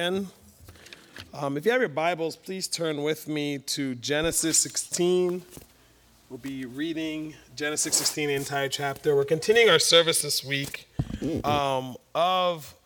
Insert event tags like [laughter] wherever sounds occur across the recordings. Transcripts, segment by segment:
Um, if you have your Bibles, please turn with me to Genesis 16. We'll be reading Genesis 16, the entire chapter. We're continuing our service this week um, of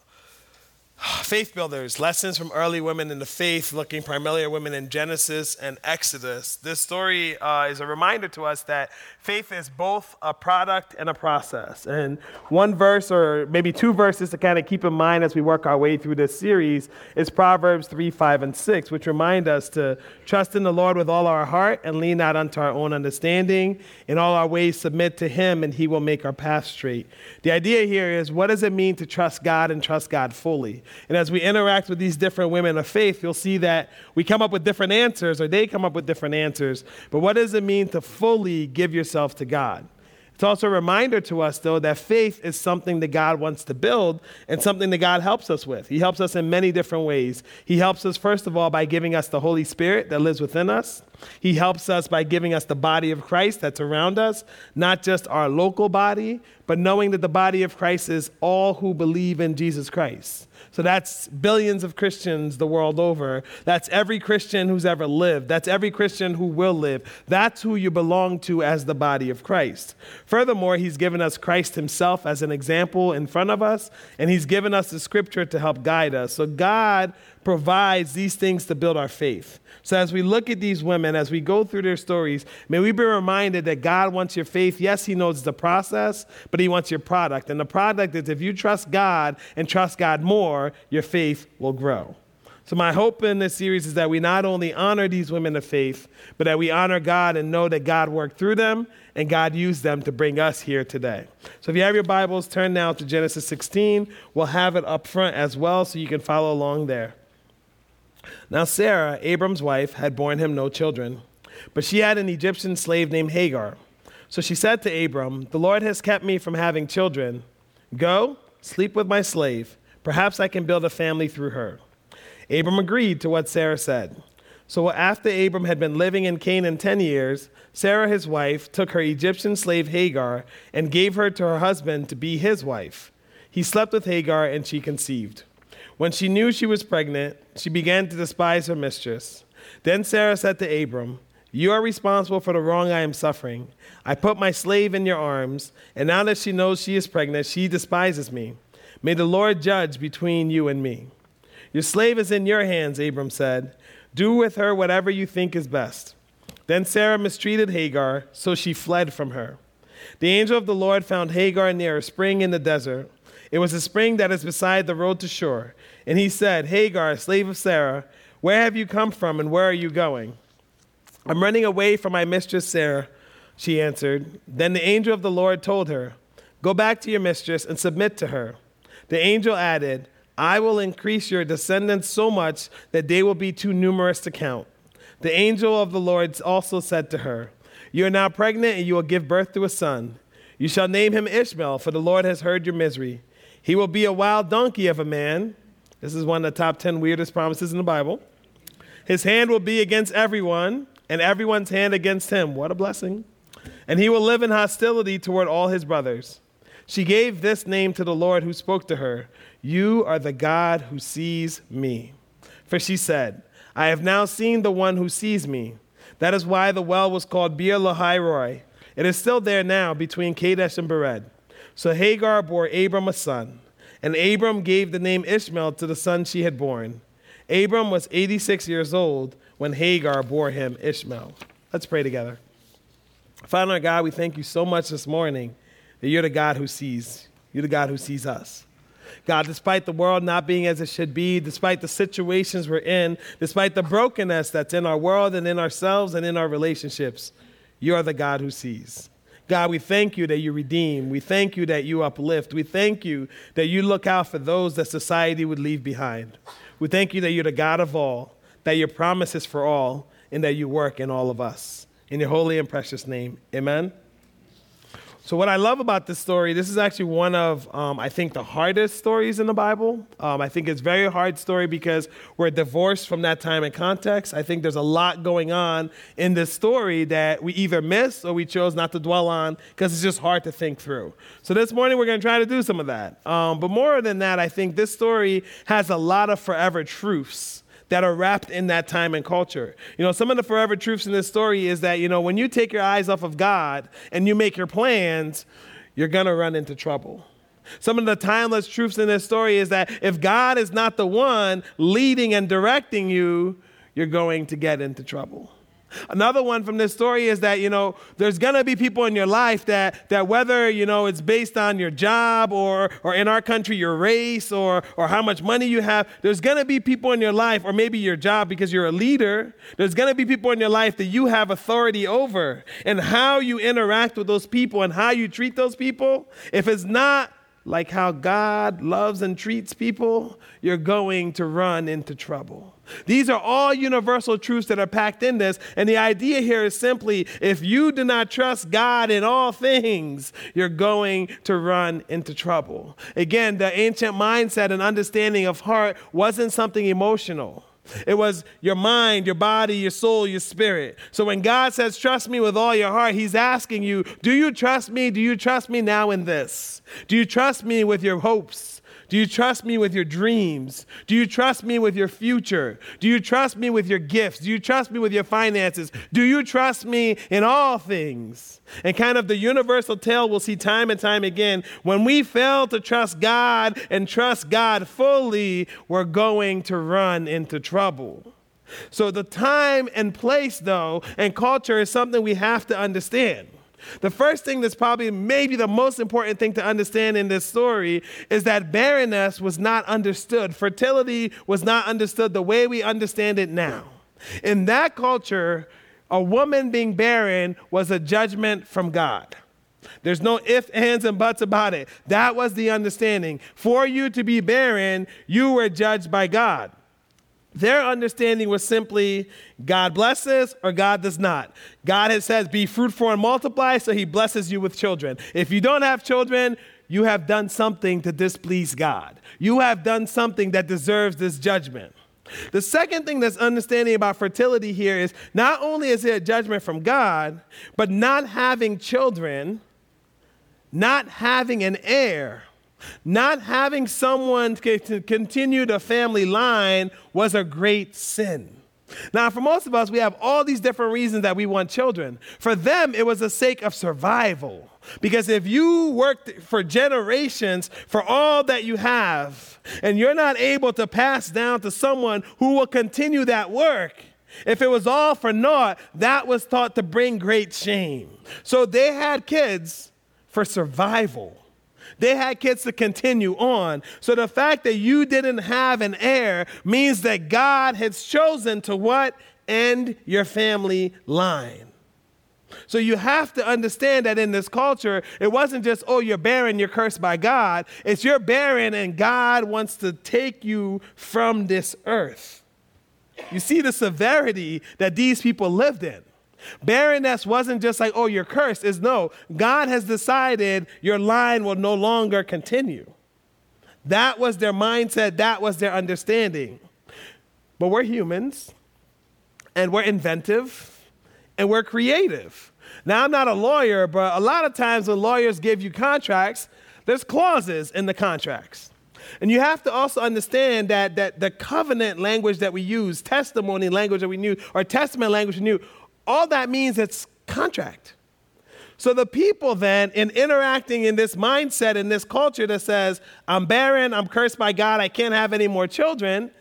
[sighs] Faith Builders, lessons from early women in the faith, looking primarily at women in Genesis and Exodus. This story uh, is a reminder to us that faith is both a product and a process. And one verse, or maybe two verses to kind of keep in mind as we work our way through this series, is Proverbs 3, 5, and 6, which remind us to trust in the Lord with all our heart and lean not unto our own understanding. In all our ways, submit to Him, and He will make our path straight. The idea here is what does it mean to trust God and trust God fully? And as we interact with these different women of faith, you'll see that we come up with different answers, or they come up with different answers. But what does it mean to fully give yourself to God? It's also a reminder to us, though, that faith is something that God wants to build and something that God helps us with. He helps us in many different ways. He helps us, first of all, by giving us the Holy Spirit that lives within us. He helps us by giving us the body of Christ that's around us, not just our local body, but knowing that the body of Christ is all who believe in Jesus Christ. So that's billions of Christians the world over. That's every Christian who's ever lived. That's every Christian who will live. That's who you belong to as the body of Christ. Furthermore, he's given us Christ himself as an example in front of us, and he's given us the scripture to help guide us. So God provides these things to build our faith. So as we look at these women, as we go through their stories, may we be reminded that God wants your faith. Yes, He knows the process, but He wants your product. And the product is if you trust God and trust God more, your faith will grow. So, my hope in this series is that we not only honor these women of faith, but that we honor God and know that God worked through them and God used them to bring us here today. So, if you have your Bibles, turn now to Genesis 16. We'll have it up front as well so you can follow along there. Now, Sarah, Abram's wife, had borne him no children, but she had an Egyptian slave named Hagar. So she said to Abram, The Lord has kept me from having children. Go, sleep with my slave. Perhaps I can build a family through her. Abram agreed to what Sarah said. So after Abram had been living in Canaan 10 years, Sarah, his wife, took her Egyptian slave Hagar and gave her to her husband to be his wife. He slept with Hagar and she conceived. When she knew she was pregnant, she began to despise her mistress. Then Sarah said to Abram, You are responsible for the wrong I am suffering. I put my slave in your arms, and now that she knows she is pregnant, she despises me. May the Lord judge between you and me. Your slave is in your hands, Abram said. Do with her whatever you think is best. Then Sarah mistreated Hagar, so she fled from her. The angel of the Lord found Hagar near a spring in the desert. It was a spring that is beside the road to Shur. And he said, Hagar, slave of Sarah, where have you come from and where are you going? I'm running away from my mistress Sarah, she answered. Then the angel of the Lord told her, Go back to your mistress and submit to her. The angel added, I will increase your descendants so much that they will be too numerous to count. The angel of the Lord also said to her, You are now pregnant and you will give birth to a son. You shall name him Ishmael, for the Lord has heard your misery. He will be a wild donkey of a man this is one of the top 10 weirdest promises in the Bible. His hand will be against everyone, and everyone's hand against him. What a blessing. And he will live in hostility toward all his brothers. She gave this name to the Lord who spoke to her You are the God who sees me. For she said, I have now seen the one who sees me. That is why the well was called Beer Lahai Roi. It is still there now between Kadesh and Bered. So Hagar bore Abram a son. And Abram gave the name Ishmael to the son she had born. Abram was 86 years old when Hagar bore him Ishmael. Let's pray together. Father God, we thank you so much this morning that you're the God who sees. You're the God who sees us. God, despite the world not being as it should be, despite the situations we're in, despite the brokenness that's in our world and in ourselves and in our relationships, you are the God who sees. God, we thank you that you redeem. We thank you that you uplift. We thank you that you look out for those that society would leave behind. We thank you that you're the God of all, that your promise is for all, and that you work in all of us. In your holy and precious name, amen. So, what I love about this story, this is actually one of, um, I think, the hardest stories in the Bible. Um, I think it's a very hard story because we're divorced from that time and context. I think there's a lot going on in this story that we either miss or we chose not to dwell on because it's just hard to think through. So, this morning we're going to try to do some of that. Um, but more than that, I think this story has a lot of forever truths that are wrapped in that time and culture. You know, some of the forever truths in this story is that, you know, when you take your eyes off of God and you make your plans, you're going to run into trouble. Some of the timeless truths in this story is that if God is not the one leading and directing you, you're going to get into trouble. Another one from this story is that, you know, there's going to be people in your life that, that whether, you know, it's based on your job or, or in our country, your race or, or how much money you have, there's going to be people in your life, or maybe your job because you're a leader, there's going to be people in your life that you have authority over. And how you interact with those people and how you treat those people, if it's not like how God loves and treats people, you're going to run into trouble. These are all universal truths that are packed in this. And the idea here is simply if you do not trust God in all things, you're going to run into trouble. Again, the ancient mindset and understanding of heart wasn't something emotional. It was your mind, your body, your soul, your spirit. So when God says, Trust me with all your heart, He's asking you, Do you trust me? Do you trust me now in this? Do you trust me with your hopes? Do you trust me with your dreams? Do you trust me with your future? Do you trust me with your gifts? Do you trust me with your finances? Do you trust me in all things? And kind of the universal tale we'll see time and time again when we fail to trust God and trust God fully, we're going to run into trouble. So, the time and place, though, and culture is something we have to understand. The first thing that's probably maybe the most important thing to understand in this story is that barrenness was not understood. Fertility was not understood the way we understand it now. In that culture, a woman being barren was a judgment from God. There's no ifs, ands, and buts about it. That was the understanding. For you to be barren, you were judged by God. Their understanding was simply God blesses or God does not. God has said, be fruitful and multiply, so he blesses you with children. If you don't have children, you have done something to displease God. You have done something that deserves this judgment. The second thing that's understanding about fertility here is not only is it a judgment from God, but not having children, not having an heir, not having someone to continue the family line was a great sin. Now, for most of us, we have all these different reasons that we want children. For them, it was the sake of survival. Because if you worked for generations for all that you have, and you're not able to pass down to someone who will continue that work, if it was all for naught, that was thought to bring great shame. So they had kids for survival. They had kids to continue on. So the fact that you didn't have an heir means that God has chosen to what? End your family line. So you have to understand that in this culture, it wasn't just, oh, you're barren, you're cursed by God. It's you're barren and God wants to take you from this earth. You see the severity that these people lived in. Barrenness wasn't just like, oh, you're cursed. Is no, God has decided your line will no longer continue. That was their mindset, that was their understanding. But we're humans, and we're inventive, and we're creative. Now, I'm not a lawyer, but a lot of times when lawyers give you contracts, there's clauses in the contracts. And you have to also understand that, that the covenant language that we use, testimony language that we use, or testament language we use, all that means it's contract. So the people then, in interacting in this mindset, in this culture that says, I'm barren, I'm cursed by God, I can't have any more children,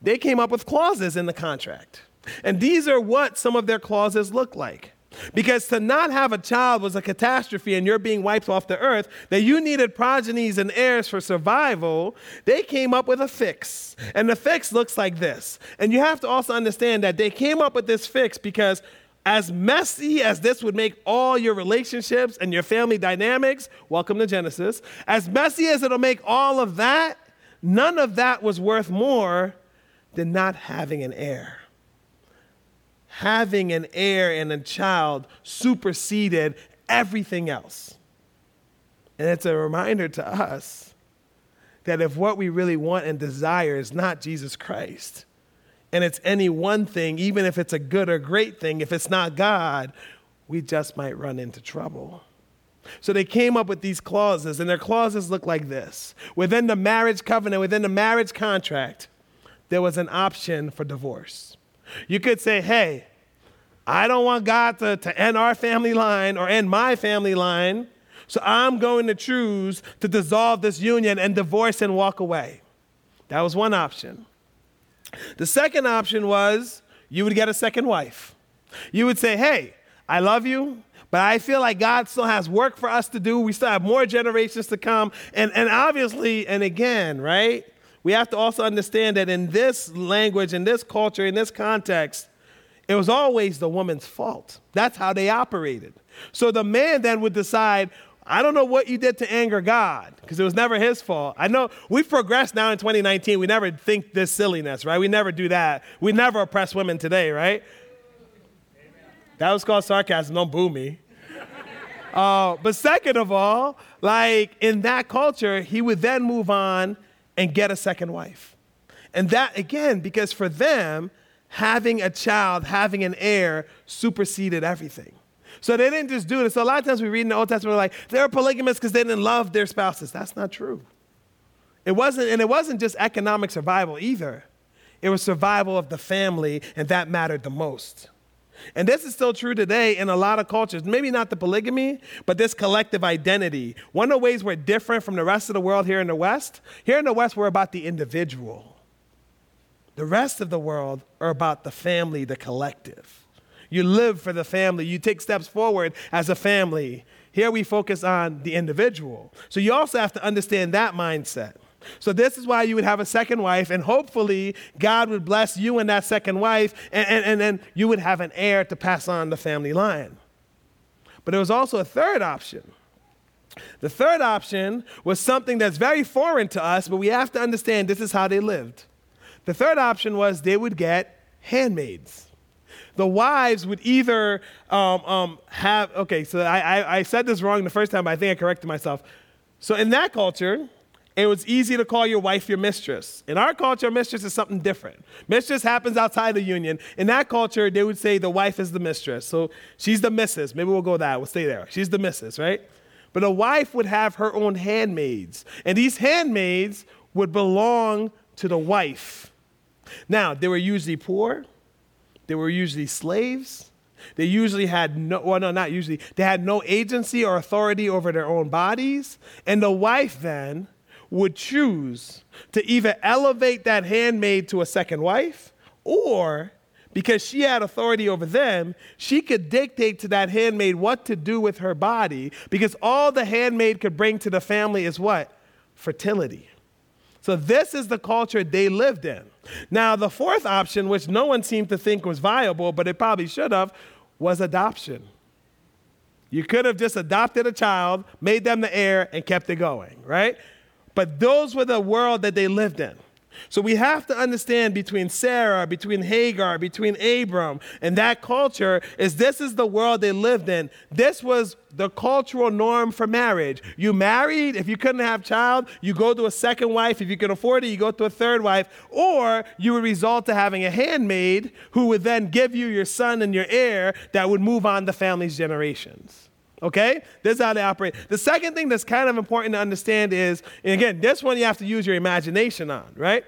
they came up with clauses in the contract. And these are what some of their clauses look like. Because to not have a child was a catastrophe and you're being wiped off the earth, that you needed progenies and heirs for survival, they came up with a fix. And the fix looks like this. And you have to also understand that they came up with this fix because as messy as this would make all your relationships and your family dynamics, welcome to Genesis, as messy as it'll make all of that, none of that was worth more than not having an heir having an heir and a child superseded everything else. And it's a reminder to us that if what we really want and desire is not Jesus Christ, and it's any one thing, even if it's a good or great thing, if it's not God, we just might run into trouble. So they came up with these clauses, and their clauses look like this Within the marriage covenant, within the marriage contract, there was an option for divorce. You could say, hey, I don't want God to, to end our family line or end my family line, so I'm going to choose to dissolve this union and divorce and walk away. That was one option. The second option was you would get a second wife. You would say, hey, I love you, but I feel like God still has work for us to do. We still have more generations to come. And, and obviously, and again, right? We have to also understand that in this language, in this culture, in this context, it was always the woman's fault. That's how they operated. So the man then would decide, I don't know what you did to anger God, because it was never his fault. I know we've progressed now in 2019. We never think this silliness, right? We never do that. We never oppress women today, right? That was called sarcasm. Don't boo me. Uh, but second of all, like in that culture, he would then move on and get a second wife. And that, again, because for them, having a child, having an heir superseded everything. So they didn't just do it. So a lot of times we read in the Old Testament, like, they're polygamists because they didn't love their spouses. That's not true. It wasn't, and it wasn't just economic survival either. It was survival of the family, and that mattered the most. And this is still true today in a lot of cultures. Maybe not the polygamy, but this collective identity. One of the ways we're different from the rest of the world here in the West, here in the West, we're about the individual. The rest of the world are about the family, the collective. You live for the family, you take steps forward as a family. Here we focus on the individual. So you also have to understand that mindset. So, this is why you would have a second wife, and hopefully, God would bless you and that second wife, and, and, and then you would have an heir to pass on the family line. But there was also a third option. The third option was something that's very foreign to us, but we have to understand this is how they lived. The third option was they would get handmaids. The wives would either um, um, have, okay, so I, I, I said this wrong the first time, but I think I corrected myself. So in that culture, it was easy to call your wife your mistress. In our culture, mistress is something different. Mistress happens outside the union. In that culture, they would say the wife is the mistress. So she's the missus. Maybe we'll go that. We'll stay there. She's the missus, right? But a wife would have her own handmaids. And these handmaids would belong to the wife. Now, they were usually poor. They were usually slaves. They usually had no, well, no, not usually. They had no agency or authority over their own bodies. And the wife then would choose to either elevate that handmaid to a second wife or because she had authority over them, she could dictate to that handmaid what to do with her body because all the handmaid could bring to the family is what? Fertility. So, this is the culture they lived in. Now, the fourth option, which no one seemed to think was viable, but it probably should have, was adoption. You could have just adopted a child, made them the heir, and kept it going, right? But those were the world that they lived in. So we have to understand between Sarah, between Hagar, between Abram, and that culture is this is the world they lived in. This was the cultural norm for marriage. You married, if you couldn't have child, you go to a second wife. If you can afford it, you go to a third wife. Or you would result to having a handmaid who would then give you your son and your heir that would move on the family's generations. Okay? This is how they operate. The second thing that's kind of important to understand is, and again, this one you have to use your imagination on, right?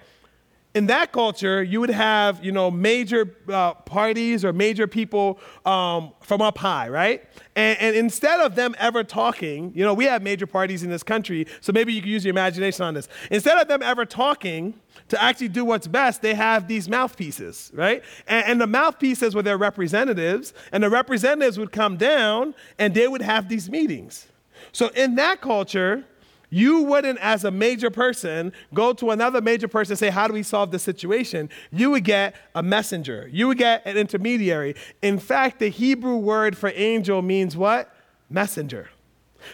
In that culture, you would have, you know, major uh, parties or major people um, from up high, right? And, and, instead of them ever talking, you know, we have major parties in this country, so maybe you can use your imagination on this. Instead of them ever talking to actually do what's best, they have these mouthpieces, right? And, and the mouthpieces were their representatives, and the representatives would come down and they would have these meetings. So in that culture, you wouldn't, as a major person, go to another major person and say, How do we solve this situation? You would get a messenger, you would get an intermediary. In fact, the Hebrew word for angel means what? Messenger.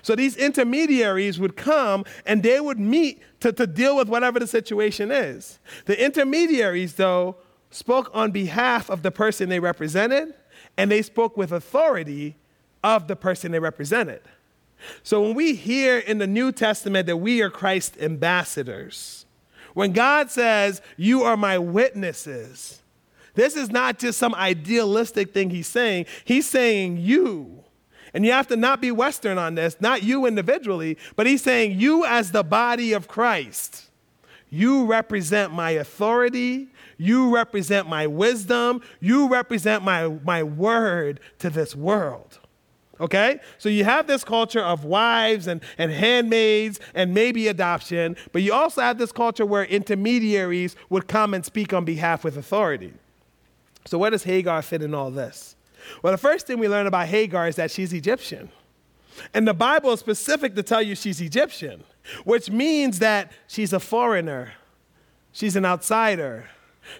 So these intermediaries would come and they would meet to, to deal with whatever the situation is. The intermediaries, though, spoke on behalf of the person they represented, and they spoke with authority of the person they represented. So when we hear in the New Testament that we are Christ's ambassadors, when God says, You are my witnesses, this is not just some idealistic thing he's saying. He's saying you. And you have to not be Western on this, not you individually, but he's saying you as the body of Christ. You represent my authority. You represent my wisdom. You represent my, my word to this world. Okay? So you have this culture of wives and, and handmaids and maybe adoption, but you also have this culture where intermediaries would come and speak on behalf with authority. So, where does Hagar fit in all this? Well, the first thing we learn about Hagar is that she's Egyptian. And the Bible is specific to tell you she's Egyptian, which means that she's a foreigner, she's an outsider.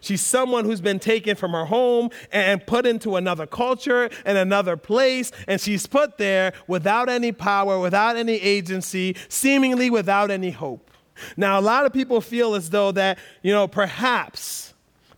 She's someone who's been taken from her home and put into another culture and another place, and she's put there without any power, without any agency, seemingly without any hope. Now, a lot of people feel as though that, you know, perhaps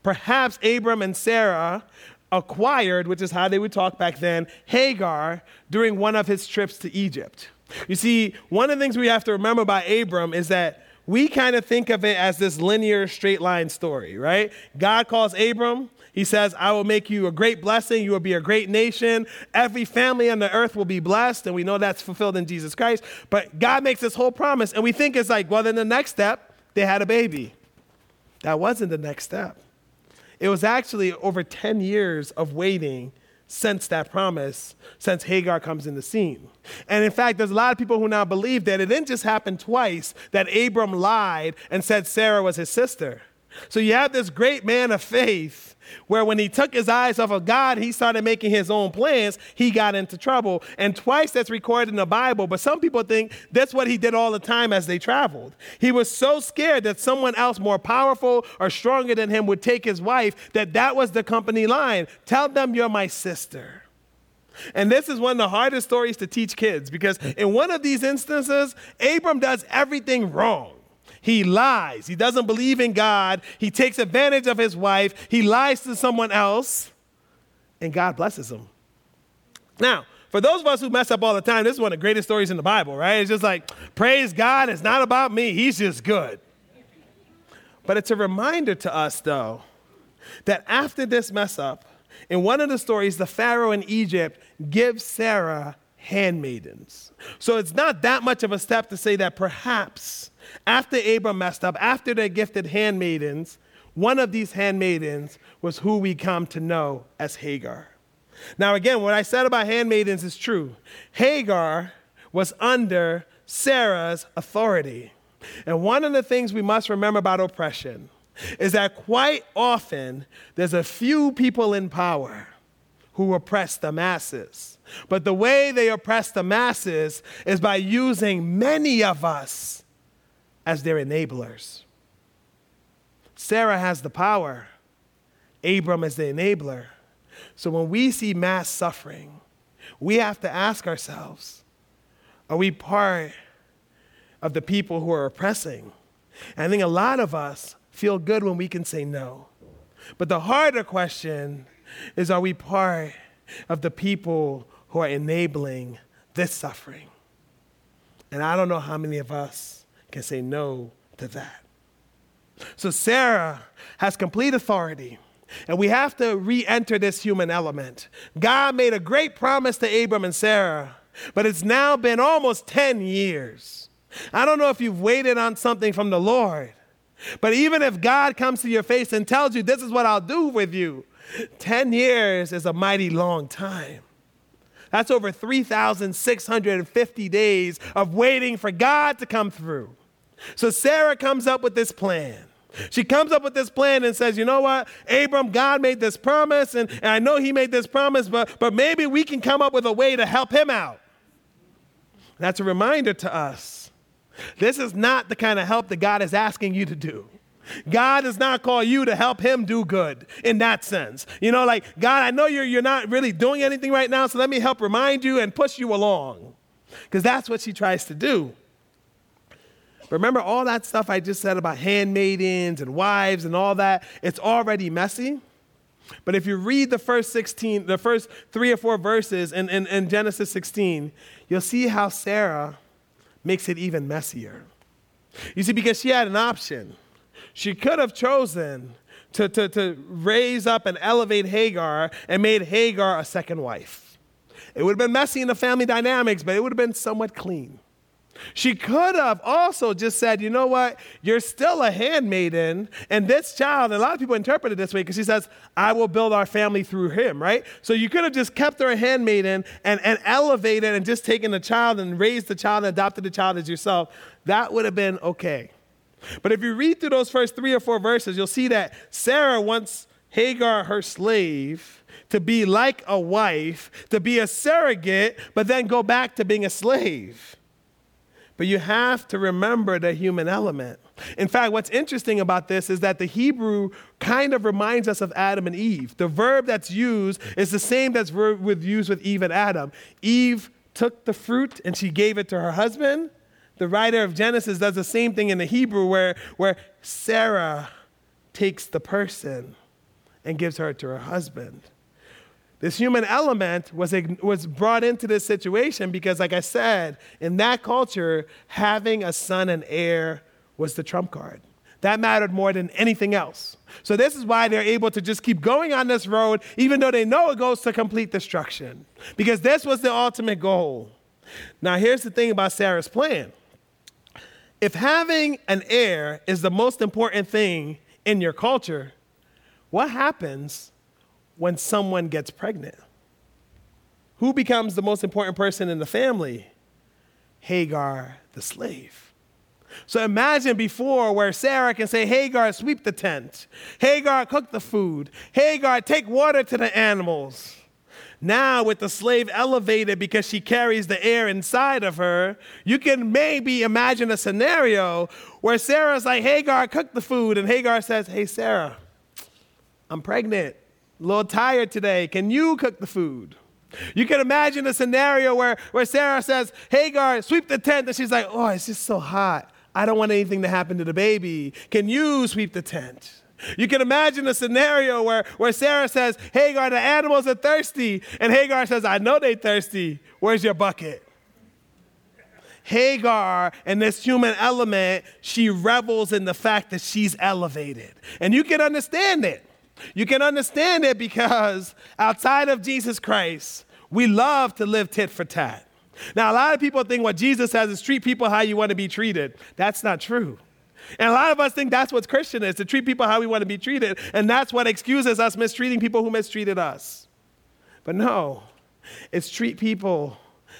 Perhaps Abram and Sarah acquired, which is how they would talk back then, Hagar during one of his trips to Egypt. You see, one of the things we have to remember about Abram is that we kind of think of it as this linear straight line story, right? God calls Abram. He says, I will make you a great blessing. You will be a great nation. Every family on the earth will be blessed. And we know that's fulfilled in Jesus Christ. But God makes this whole promise. And we think it's like, well, then the next step, they had a baby. That wasn't the next step. It was actually over 10 years of waiting since that promise, since Hagar comes in the scene. And in fact, there's a lot of people who now believe that it didn't just happen twice that Abram lied and said Sarah was his sister. So you have this great man of faith where when he took his eyes off of God, he started making his own plans, he got into trouble. And twice that's recorded in the Bible, but some people think that's what he did all the time as they traveled. He was so scared that someone else more powerful or stronger than him would take his wife that that was the company line. Tell them you're my sister. And this is one of the hardest stories to teach kids because in one of these instances, Abram does everything wrong. He lies. He doesn't believe in God. He takes advantage of his wife. He lies to someone else, and God blesses him. Now, for those of us who mess up all the time, this is one of the greatest stories in the Bible, right? It's just like, praise God, it's not about me. He's just good. But it's a reminder to us, though, that after this mess up, in one of the stories, the Pharaoh in Egypt gives Sarah handmaidens. So it's not that much of a step to say that perhaps after Abram messed up, after they gifted handmaidens, one of these handmaidens was who we come to know as Hagar. Now, again, what I said about handmaidens is true. Hagar was under Sarah's authority. And one of the things we must remember about oppression is that quite often there's a few people in power who oppress the masses. But the way they oppress the masses is by using many of us as their enablers. Sarah has the power, Abram is the enabler. So when we see mass suffering, we have to ask ourselves are we part of the people who are oppressing? And I think a lot of us feel good when we can say no. But the harder question is are we part of the people who are enabling this suffering? And I don't know how many of us can say no to that. So Sarah has complete authority. And we have to re enter this human element. God made a great promise to Abram and Sarah, but it's now been almost 10 years. I don't know if you've waited on something from the Lord, but even if God comes to your face and tells you, This is what I'll do with you, 10 years is a mighty long time. That's over 3,650 days of waiting for God to come through. So Sarah comes up with this plan. She comes up with this plan and says, You know what? Abram, God made this promise, and, and I know he made this promise, but, but maybe we can come up with a way to help him out. That's a reminder to us. This is not the kind of help that God is asking you to do. God does not call you to help him do good in that sense. You know, like, God, I know you're, you're not really doing anything right now, so let me help remind you and push you along. Because that's what she tries to do. Remember all that stuff I just said about handmaidens and wives and all that? It's already messy. But if you read the first 16, the first three or four verses in, in, in Genesis 16, you'll see how Sarah makes it even messier. You see, because she had an option. She could have chosen to, to, to raise up and elevate Hagar and made Hagar a second wife. It would have been messy in the family dynamics, but it would have been somewhat clean. She could have also just said, you know what, you're still a handmaiden, and this child, and a lot of people interpret it this way because she says, I will build our family through him, right? So you could have just kept her a handmaiden and, and elevated and just taken the child and raised the child and adopted the child as yourself. That would have been okay. But if you read through those first three or four verses, you'll see that Sarah wants Hagar, her slave, to be like a wife, to be a surrogate, but then go back to being a slave. But you have to remember the human element. In fact, what's interesting about this is that the Hebrew kind of reminds us of Adam and Eve. The verb that's used is the same that's used with Eve and Adam. Eve took the fruit and she gave it to her husband. The writer of Genesis does the same thing in the Hebrew where, where Sarah takes the person and gives her to her husband. This human element was, was brought into this situation because, like I said, in that culture, having a son and heir was the trump card. That mattered more than anything else. So, this is why they're able to just keep going on this road, even though they know it goes to complete destruction, because this was the ultimate goal. Now, here's the thing about Sarah's plan if having an heir is the most important thing in your culture, what happens when someone gets pregnant? Who becomes the most important person in the family? Hagar, the slave. So imagine before where Sarah can say, Hagar, sweep the tent. Hagar, cook the food. Hagar, take water to the animals. Now, with the slave elevated because she carries the heir inside of her, you can maybe imagine a scenario where Sarah's like, Hagar, cook the food. And Hagar says, Hey, Sarah, I'm pregnant a little tired today. Can you cook the food? You can imagine a scenario where, where Sarah says, Hagar, sweep the tent. And she's like, Oh, it's just so hot. I don't want anything to happen to the baby. Can you sweep the tent? You can imagine a scenario where, where Sarah says, Hagar, the animals are thirsty. And Hagar says, I know they're thirsty. Where's your bucket? Hagar and this human element, she revels in the fact that she's elevated. And you can understand it. You can understand it because outside of Jesus Christ, we love to live tit for tat. Now, a lot of people think what Jesus says is treat people how you want to be treated. That's not true. And a lot of us think that's what Christian is to treat people how we want to be treated. And that's what excuses us mistreating people who mistreated us. But no, it's treat people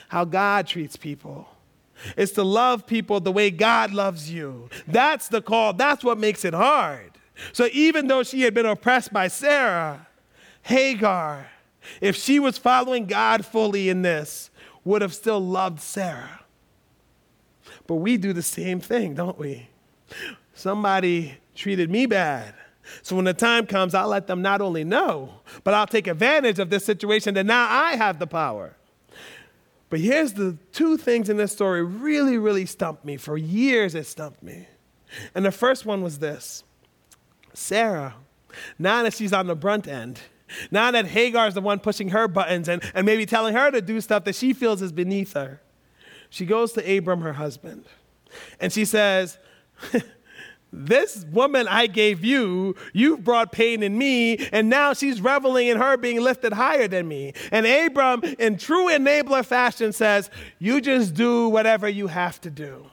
how God treats people. It's to love people the way God loves you. That's the call. That's what makes it hard. So even though she had been oppressed by Sarah, Hagar, if she was following God fully in this, would have still loved Sarah. But we do the same thing, don't we? Somebody treated me bad. So when the time comes, I'll let them not only know, but I'll take advantage of this situation that now I have the power. But here's the two things in this story really, really stumped me. For years, it stumped me. And the first one was this Sarah, now that she's on the brunt end, now that Hagar's the one pushing her buttons and, and maybe telling her to do stuff that she feels is beneath her, she goes to Abram, her husband, and she says, [laughs] This woman I gave you, you've brought pain in me, and now she's reveling in her being lifted higher than me. And Abram, in true enabler fashion, says, You just do whatever you have to do.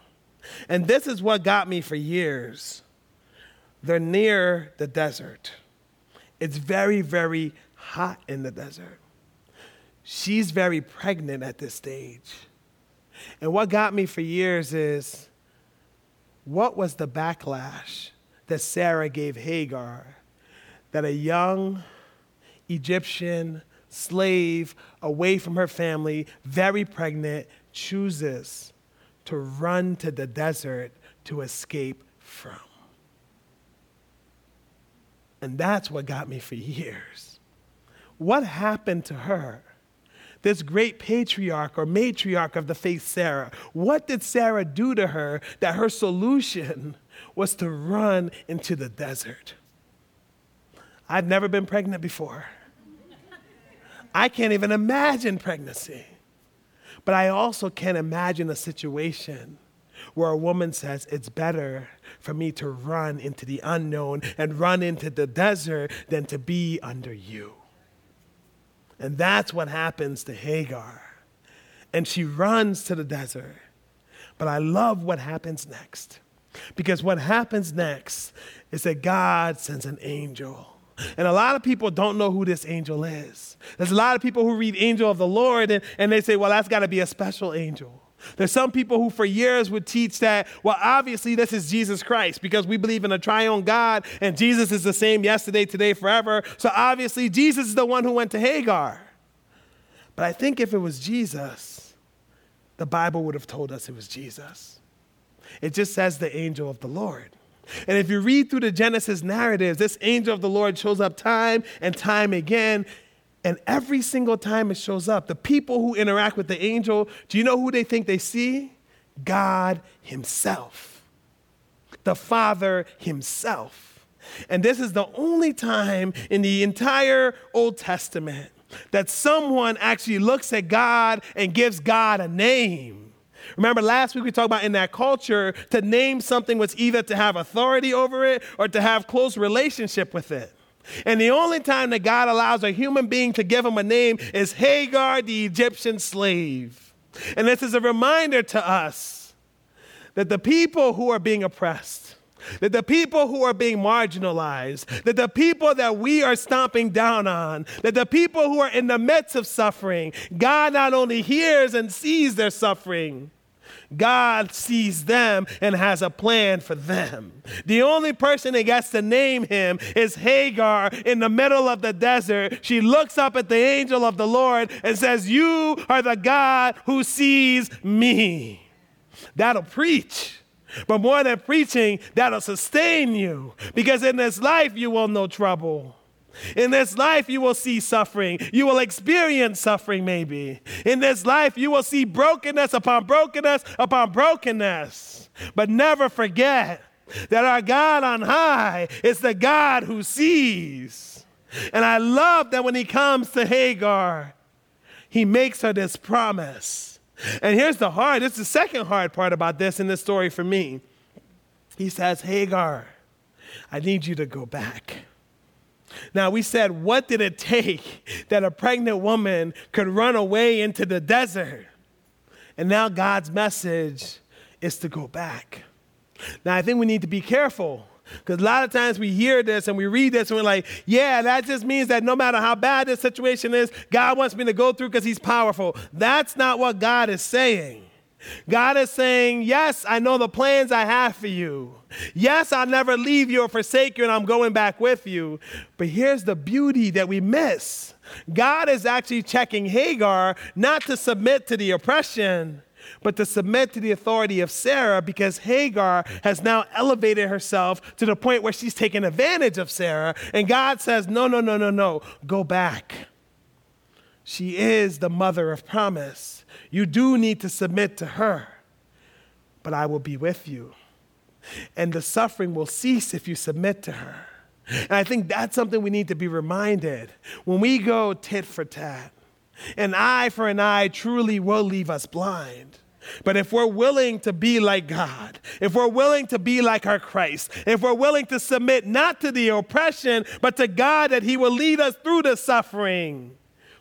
And this is what got me for years. They're near the desert. It's very, very hot in the desert. She's very pregnant at this stage. And what got me for years is what was the backlash that Sarah gave Hagar that a young Egyptian slave away from her family, very pregnant, chooses to run to the desert to escape from? And that's what got me for years. What happened to her? This great patriarch or matriarch of the faith, Sarah. What did Sarah do to her that her solution was to run into the desert? I've never been pregnant before. I can't even imagine pregnancy. But I also can't imagine a situation where a woman says, It's better for me to run into the unknown and run into the desert than to be under you. And that's what happens to Hagar. And she runs to the desert. But I love what happens next. Because what happens next is that God sends an angel. And a lot of people don't know who this angel is. There's a lot of people who read angel of the Lord and, and they say, well, that's got to be a special angel. There's some people who for years would teach that, well, obviously this is Jesus Christ because we believe in a triune God and Jesus is the same yesterday, today, forever. So obviously Jesus is the one who went to Hagar. But I think if it was Jesus, the Bible would have told us it was Jesus. It just says the angel of the Lord. And if you read through the Genesis narratives, this angel of the Lord shows up time and time again. And every single time it shows up, the people who interact with the angel, do you know who they think they see? God Himself, the Father Himself. And this is the only time in the entire Old Testament that someone actually looks at God and gives God a name. Remember last week we talked about in that culture, to name something was either to have authority over it or to have close relationship with it. And the only time that God allows a human being to give him a name is Hagar, the Egyptian slave. And this is a reminder to us that the people who are being oppressed, that the people who are being marginalized, that the people that we are stomping down on, that the people who are in the midst of suffering, God not only hears and sees their suffing, God sees them and has a plan for them. The only person that gets to name him is Hagar in the middle of the desert. She looks up at the angel of the Lord and says, You are the God who sees me. That'll preach. But more than preaching, that'll sustain you because in this life you will know trouble. In this life, you will see suffering. You will experience suffering, maybe. In this life, you will see brokenness upon brokenness upon brokenness. But never forget that our God on high is the God who sees. And I love that when he comes to Hagar, he makes her this promise. And here's the hard, is the second hard part about this in this story for me. He says, Hagar, I need you to go back. Now, we said, what did it take [laughs] that a pregnant woman could run away into the desert? And now God's message is to go back. Now, I think we need to be careful because a lot of times we hear this and we read this and we're like, yeah, that just means that no matter how bad this situation is, God wants me to go through because He's powerful. That's not what God is saying. God is saying, Yes, I know the plans I have for you. Yes, I'll never leave you or forsake you, and I'm going back with you. But here's the beauty that we miss God is actually checking Hagar not to submit to the oppression, but to submit to the authority of Sarah because Hagar has now elevated herself to the point where she's taken advantage of Sarah. And God says, No, no, no, no, no, go back. She is the mother of promise. You do need to submit to her, but I will be with you. And the suffering will cease if you submit to her. And I think that's something we need to be reminded. When we go tit for tat, an eye for an eye truly will leave us blind. But if we're willing to be like God, if we're willing to be like our Christ, if we're willing to submit not to the oppression, but to God that He will lead us through the suffering,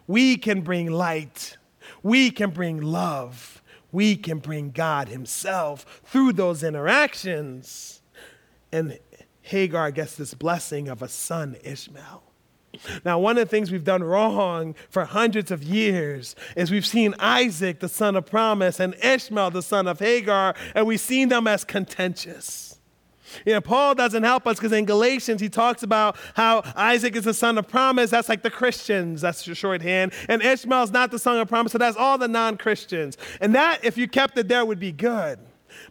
we can bring light we can bring love. We can bring God Himself through those interactions. And Hagar gets this blessing of a son, Ishmael. Now, one of the things we've done wrong for hundreds of years is we've seen Isaac, the son of promise, and Ishmael, the son of Hagar, and we've seen them as contentious. You know, Paul doesn't help us because in Galatians he talks about how Isaac is the son of promise. That's like the Christians, that's your shorthand. And Ishmael is not the son of promise, so that's all the non Christians. And that, if you kept it there, would be good.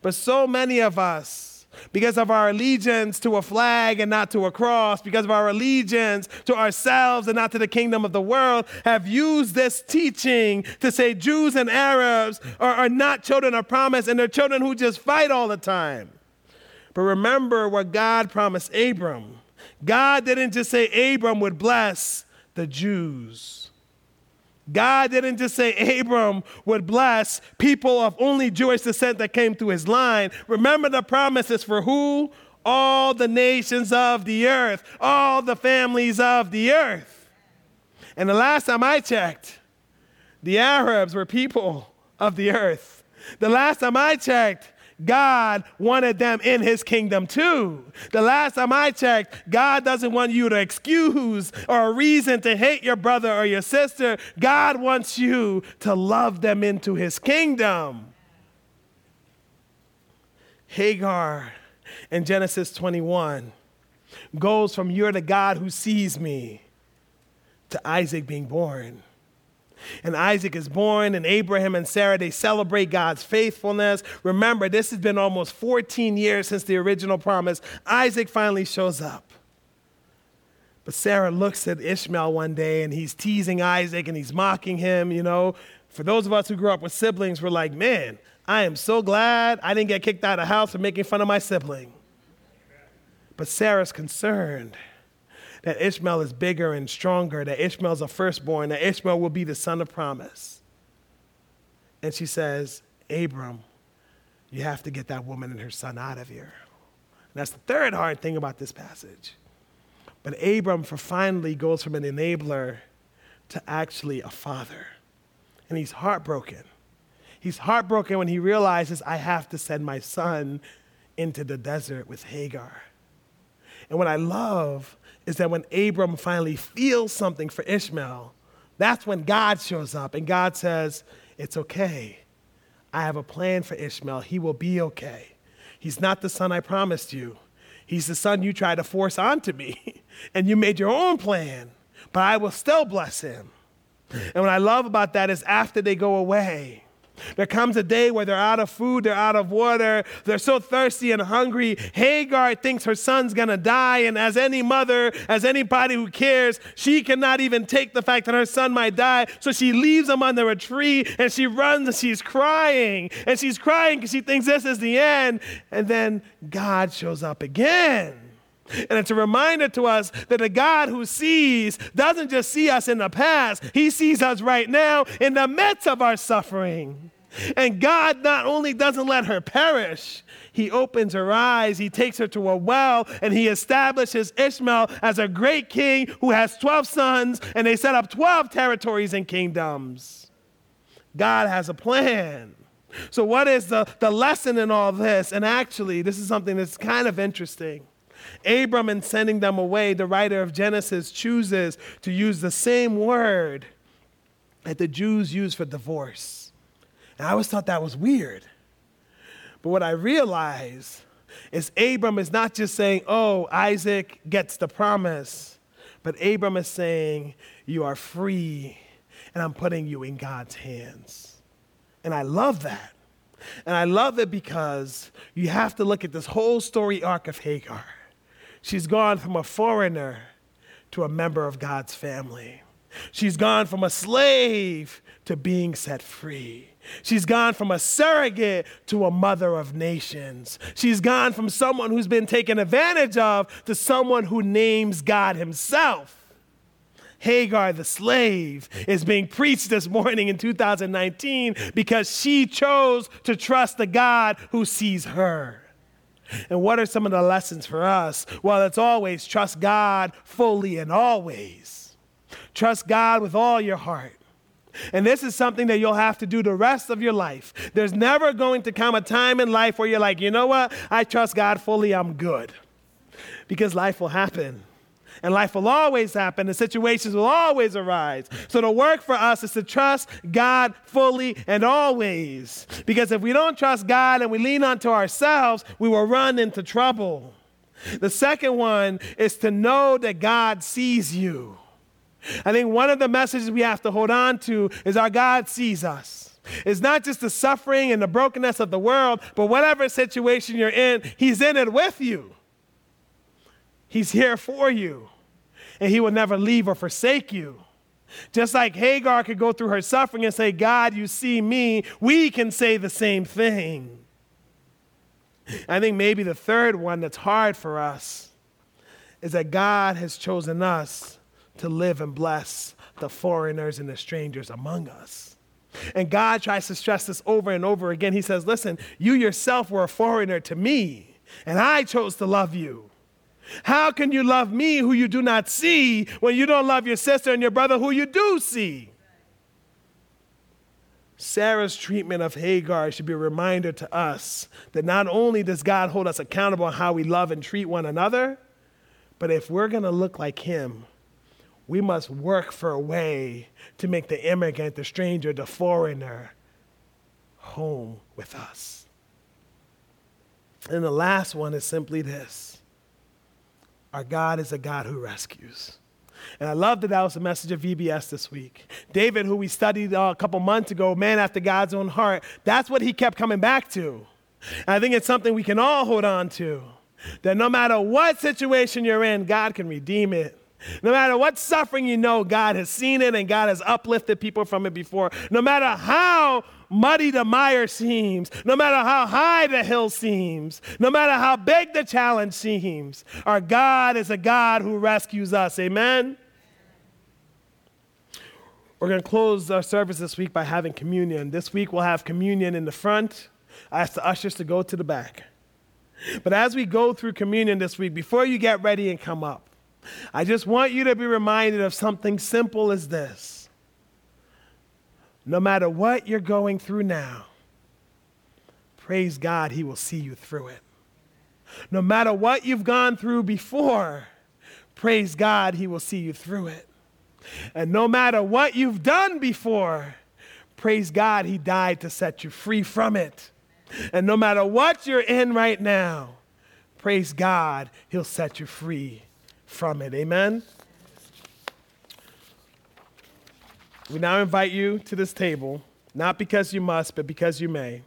But so many of us, because of our allegiance to a flag and not to a cross, because of our allegiance to ourselves and not to the kingdom of the world, have used this teaching to say Jews and Arabs are, are not children of promise and they're children who just fight all the time. But remember what God promised Abram. God didn't just say Abram would bless the Jews. God didn't just say Abram would bless people of only Jewish descent that came through his line. Remember the promises for who? All the nations of the earth, all the families of the earth. And the last time I checked, the Arabs were people of the earth. The last time I checked, God wanted them in his kingdom too. The last time I checked, God doesn't want you to excuse or a reason to hate your brother or your sister. God wants you to love them into his kingdom. Hagar in Genesis 21 goes from you're the God who sees me to Isaac being born. And Isaac is born, and Abraham and Sarah, they celebrate God's faithfulness. Remember, this has been almost 14 years since the original promise. Isaac finally shows up. But Sarah looks at Ishmael one day, and he's teasing Isaac and he's mocking him. You know, for those of us who grew up with siblings, we're like, man, I am so glad I didn't get kicked out of the house for making fun of my sibling. But Sarah's concerned that Ishmael is bigger and stronger, that Ishmael's a firstborn, that Ishmael will be the son of promise. And she says, Abram, you have to get that woman and her son out of here. And that's the third hard thing about this passage. But Abram for finally goes from an enabler to actually a father. And he's heartbroken. He's heartbroken when he realizes I have to send my son into the desert with Hagar. And what I love is that when Abram finally feels something for Ishmael, that's when God shows up and God says, It's okay. I have a plan for Ishmael. He will be okay. He's not the son I promised you. He's the son you tried to force onto me, [laughs] and you made your own plan, but I will still bless him. And what I love about that is after they go away, there comes a day where they're out of food, they're out of water, they're so thirsty and hungry. Hagar thinks her son's gonna die, and as any mother, as anybody who cares, she cannot even take the fact that her son might die. So she leaves him under a tree and she runs and she's crying. And she's crying because she thinks this is the end. And then God shows up again. And it's a reminder to us that the God who sees doesn't just see us in the past, He sees us right now in the midst of our suffering. And God not only doesn't let her perish, He opens her eyes, He takes her to a well, and He establishes Ishmael as a great king who has 12 sons, and they set up 12 territories and kingdoms. God has a plan. So, what is the, the lesson in all this? And actually, this is something that's kind of interesting. Abram, in sending them away, the writer of Genesis chooses to use the same word that the Jews use for divorce. And I always thought that was weird. But what I realize is Abram is not just saying, oh, Isaac gets the promise, but Abram is saying, you are free and I'm putting you in God's hands. And I love that. And I love it because you have to look at this whole story arc of Hagar. She's gone from a foreigner to a member of God's family. She's gone from a slave to being set free. She's gone from a surrogate to a mother of nations. She's gone from someone who's been taken advantage of to someone who names God Himself. Hagar, the slave, is being preached this morning in 2019 because she chose to trust the God who sees her. And what are some of the lessons for us? Well, it's always trust God fully and always. Trust God with all your heart. And this is something that you'll have to do the rest of your life. There's never going to come a time in life where you're like, you know what? I trust God fully, I'm good. Because life will happen and life will always happen, and situations will always arise. So the work for us is to trust God fully and always. Because if we don't trust God and we lean onto ourselves, we will run into trouble. The second one is to know that God sees you. I think one of the messages we have to hold on to is our God sees us. It's not just the suffering and the brokenness of the world, but whatever situation you're in, He's in it with you. He's here for you, and He will never leave or forsake you. Just like Hagar could go through her suffering and say, God, you see me, we can say the same thing. I think maybe the third one that's hard for us is that God has chosen us to live and bless the foreigners and the strangers among us. And God tries to stress this over and over again. He says, Listen, you yourself were a foreigner to me, and I chose to love you. How can you love me who you do not see when you don't love your sister and your brother who you do see? Sarah's treatment of Hagar should be a reminder to us that not only does God hold us accountable on how we love and treat one another, but if we're going to look like him, we must work for a way to make the immigrant, the stranger, the foreigner home with us. And the last one is simply this our God is a God who rescues. And I love that that was the message of VBS this week. David, who we studied uh, a couple months ago, man after God's own heart, that's what he kept coming back to. And I think it's something we can all hold on to. That no matter what situation you're in, God can redeem it. No matter what suffering you know, God has seen it and God has uplifted people from it before. No matter how muddy the mire seems, no matter how high the hill seems, no matter how big the challenge seems, our God is a God who rescues us. Amen? We're going to close our service this week by having communion. This week we'll have communion in the front. I ask the ushers to go to the back. But as we go through communion this week, before you get ready and come up, I just want you to be reminded of something simple as this. No matter what you're going through now, praise God, He will see you through it. No matter what you've gone through before, praise God, He will see you through it. And no matter what you've done before, praise God, He died to set you free from it. And no matter what you're in right now, praise God, He'll set you free from it. Amen? We now invite you to this table, not because you must, but because you may.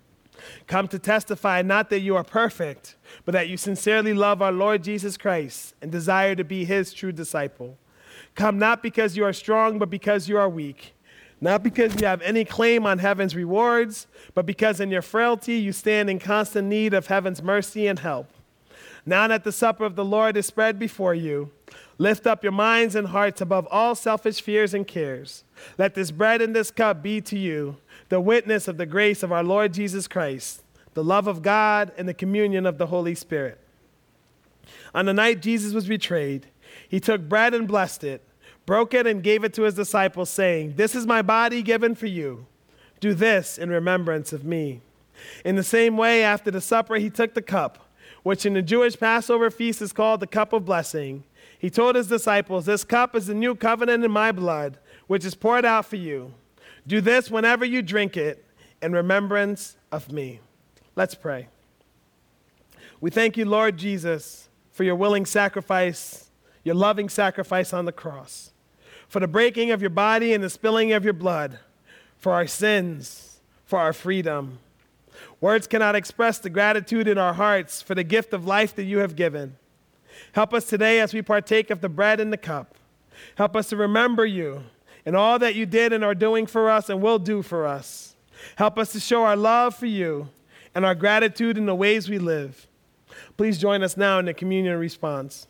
Come to testify not that you are perfect, but that you sincerely love our Lord Jesus Christ and desire to be his true disciple. Come not because you are strong, but because you are weak. Not because you have any claim on heaven's rewards, but because in your frailty you stand in constant need of heaven's mercy and help. Now that the supper of the Lord is spread before you, lift up your minds and hearts above all selfish fears and cares. Let this bread and this cup be to you the witness of the grace of our Lord Jesus Christ, the love of God, and the communion of the Holy Spirit. On the night Jesus was betrayed, he took bread and blessed it broke it, and gave it to his disciples, saying, This is my body given for you. Do this in remembrance of me. In the same way, after the supper, he took the cup, which in the Jewish Passover feast is called the cup of blessing. He told his disciples, This cup is the new covenant in my blood, which is poured out for you. Do this whenever you drink it in remembrance of me. Let's pray. We thank you, Lord Jesus, for your willing sacrifice, your loving sacrifice on the cross for the breaking of your body and the spilling of your blood, for our sins, for our freedom. Words cannot express the gratitude in our hearts for the gift of life that you have given. Help us today as we partake of the bread and the cup. Help us to remember you and all that you did and are doing for us and will do for us. Help us to show our love for you and our gratitude in the ways we live. Please join us now in the communion response.